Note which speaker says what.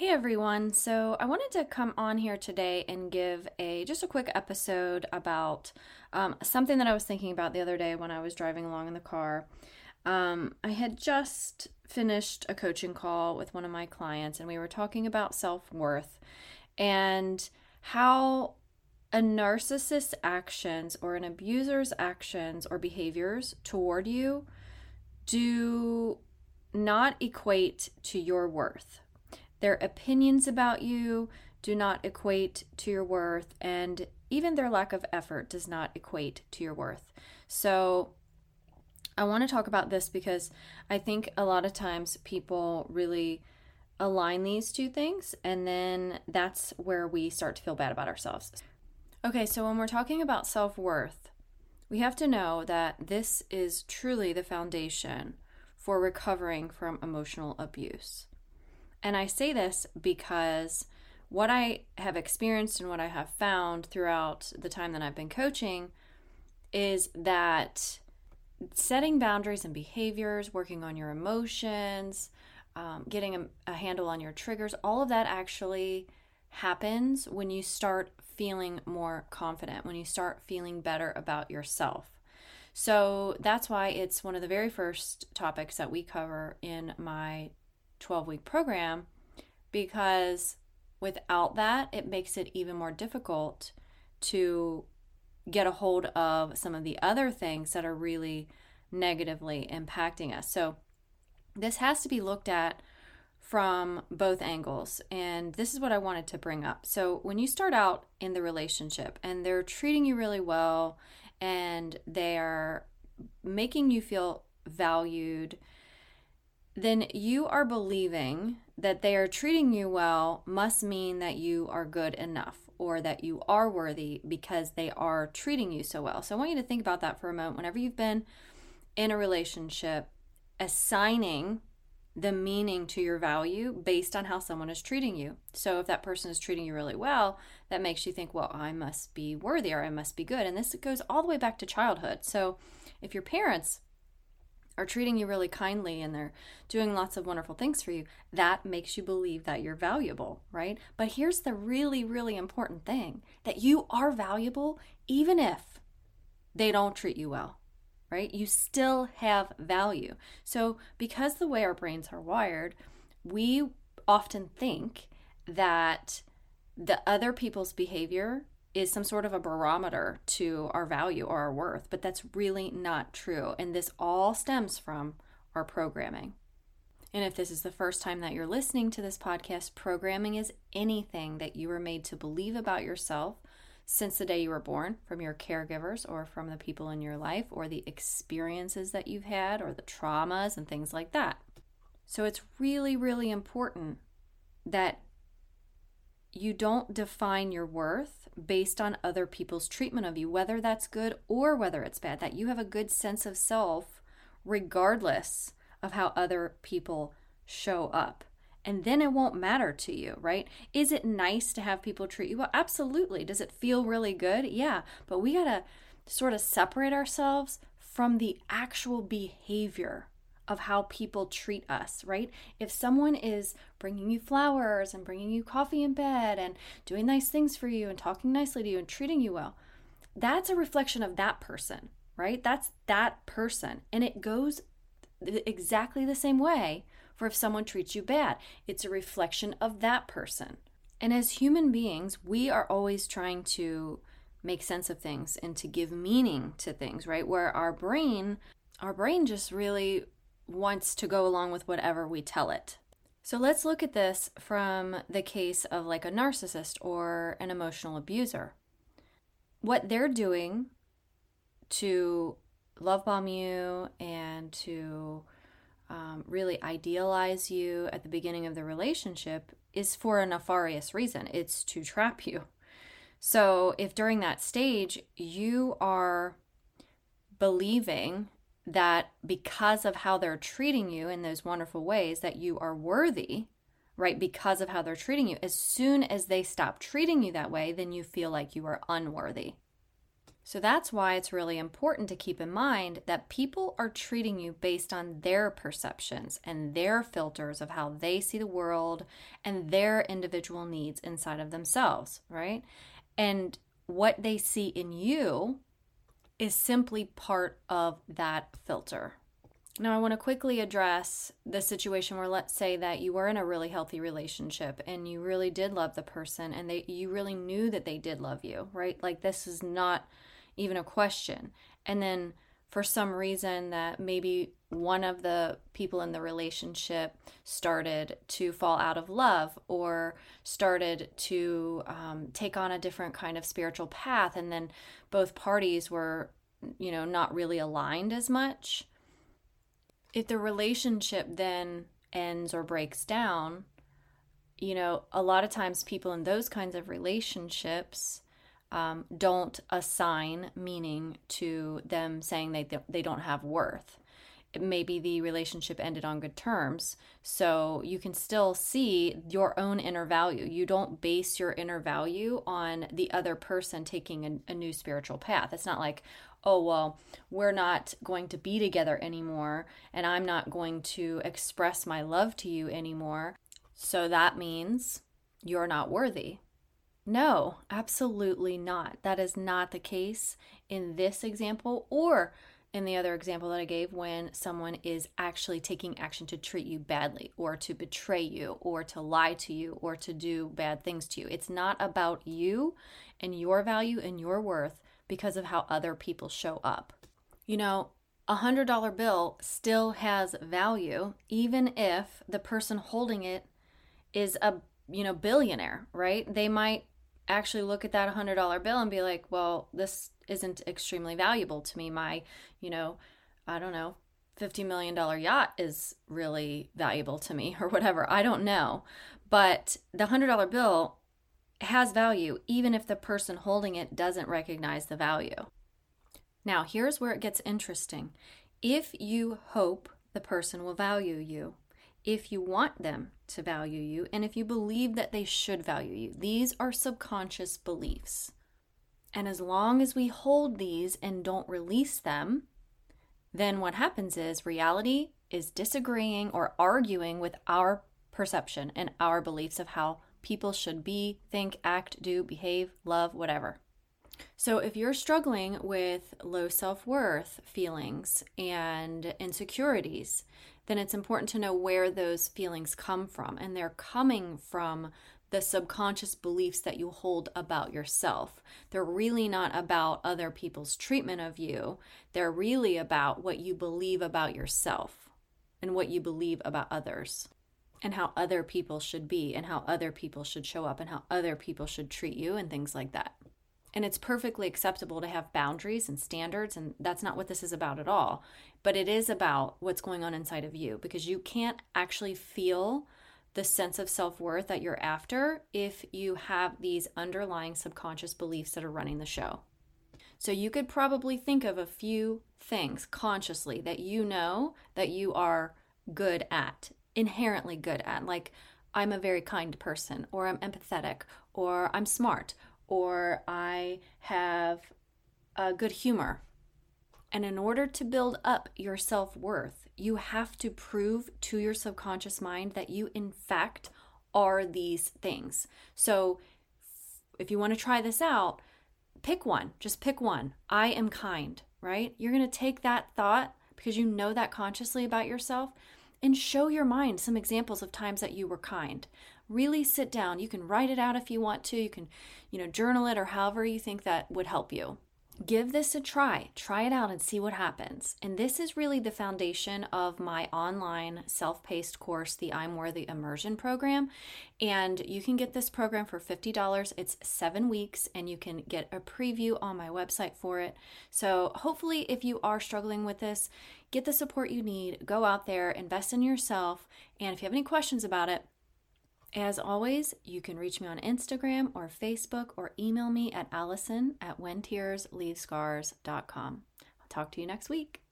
Speaker 1: Hey everyone. So, I wanted to come on here today and give a just a quick episode about um, something that I was thinking about the other day when I was driving along in the car. Um, I had just finished a coaching call with one of my clients, and we were talking about self worth and how a narcissist's actions or an abuser's actions or behaviors toward you do not equate to your worth their opinions about you do not equate to your worth, and even their lack of effort does not equate to your worth. So, I want to talk about this because I think a lot of times people really align these two things, and then that's where we start to feel bad about ourselves. Okay, so when we're talking about self worth, we have to know that this is truly the foundation for recovering from emotional abuse. And I say this because what I have experienced and what I have found throughout the time that I've been coaching is that setting boundaries and behaviors, working on your emotions, um, getting a, a handle on your triggers, all of that actually happens when you start feeling more confident, when you start feeling better about yourself. So that's why it's one of the very first topics that we cover in my 12 week program because without that, it makes it even more difficult to get a hold of some of the other things that are really negatively impacting us. So, this has to be looked at from both angles. And this is what I wanted to bring up. So, when you start out in the relationship and they're treating you really well and they are making you feel valued then you are believing that they are treating you well must mean that you are good enough or that you are worthy because they are treating you so well. So I want you to think about that for a moment. Whenever you've been in a relationship, assigning the meaning to your value based on how someone is treating you. So if that person is treating you really well, that makes you think, well, I must be worthy or I must be good. And this goes all the way back to childhood. So if your parents are treating you really kindly and they're doing lots of wonderful things for you, that makes you believe that you're valuable, right? But here's the really, really important thing that you are valuable even if they don't treat you well, right? You still have value. So, because the way our brains are wired, we often think that the other people's behavior is some sort of a barometer to our value or our worth, but that's really not true. And this all stems from our programming. And if this is the first time that you're listening to this podcast, programming is anything that you were made to believe about yourself since the day you were born from your caregivers or from the people in your life or the experiences that you've had or the traumas and things like that. So it's really, really important that you don't define your worth based on other people's treatment of you, whether that's good or whether it's bad, that you have a good sense of self regardless of how other people show up. And then it won't matter to you, right? Is it nice to have people treat you well? Absolutely. Does it feel really good? Yeah. But we got to sort of separate ourselves from the actual behavior of how people treat us, right? If someone is bringing you flowers and bringing you coffee in bed and doing nice things for you and talking nicely to you and treating you well, that's a reflection of that person, right? That's that person. And it goes exactly the same way for if someone treats you bad. It's a reflection of that person. And as human beings, we are always trying to make sense of things and to give meaning to things, right? Where our brain our brain just really wants to go along with whatever we tell it. So let's look at this from the case of like a narcissist or an emotional abuser. What they're doing to love bomb you and to um, really idealize you at the beginning of the relationship is for a nefarious reason. It's to trap you. So if during that stage you are believing that because of how they're treating you in those wonderful ways that you are worthy right because of how they're treating you as soon as they stop treating you that way then you feel like you are unworthy So that's why it's really important to keep in mind that people are treating you based on their perceptions and their filters of how they see the world and their individual needs inside of themselves, right? And what they see in you is simply part of that filter. Now, I want to quickly address the situation where let's say that you were in a really healthy relationship and you really did love the person and they you really knew that they did love you, right? Like this is not even a question. And then for some reason that maybe one of the people in the relationship started to fall out of love or started to um, take on a different kind of spiritual path and then both parties were you know not really aligned as much. If the relationship then ends or breaks down you know a lot of times people in those kinds of relationships um, don't assign meaning to them saying they, they don't have worth. Maybe the relationship ended on good terms. So you can still see your own inner value. You don't base your inner value on the other person taking a, a new spiritual path. It's not like, oh, well, we're not going to be together anymore, and I'm not going to express my love to you anymore. So that means you're not worthy. No, absolutely not. That is not the case in this example or in the other example that I gave when someone is actually taking action to treat you badly or to betray you or to lie to you or to do bad things to you. It's not about you and your value and your worth because of how other people show up. You know, a hundred dollar bill still has value even if the person holding it is a you know billionaire right they might actually look at that $100 bill and be like, well, this isn't extremely valuable to me. My, you know, I don't know, $50 million yacht is really valuable to me or whatever. I don't know. But the $100 bill has value even if the person holding it doesn't recognize the value. Now, here's where it gets interesting. If you hope the person will value you, if you want them to value you and if you believe that they should value you. These are subconscious beliefs. And as long as we hold these and don't release them, then what happens is reality is disagreeing or arguing with our perception and our beliefs of how people should be, think, act, do, behave, love, whatever. So, if you're struggling with low self worth feelings and insecurities, then it's important to know where those feelings come from. And they're coming from the subconscious beliefs that you hold about yourself. They're really not about other people's treatment of you, they're really about what you believe about yourself and what you believe about others. And how other people should be, and how other people should show up, and how other people should treat you, and things like that. And it's perfectly acceptable to have boundaries and standards, and that's not what this is about at all. But it is about what's going on inside of you because you can't actually feel the sense of self worth that you're after if you have these underlying subconscious beliefs that are running the show. So you could probably think of a few things consciously that you know that you are good at, inherently good at. Like, I'm a very kind person, or I'm empathetic, or I'm smart, or I have a good humor. And in order to build up your self worth, you have to prove to your subconscious mind that you, in fact, are these things. So, if you want to try this out, pick one. Just pick one. I am kind, right? You're going to take that thought because you know that consciously about yourself and show your mind some examples of times that you were kind really sit down. You can write it out if you want to. You can you know journal it or however you think that would help you. Give this a try. Try it out and see what happens. And this is really the foundation of my online self-paced course the i'm worthy immersion program. And you can get this program for $50 it's seven weeks and you can get a preview on my website for it. So hopefully if you are struggling with this get the support you need. Go out there invest in yourself. And if you have any questions about it as always, you can reach me on Instagram or Facebook or email me at allison at whentearsleavescars.com. I'll talk to you next week.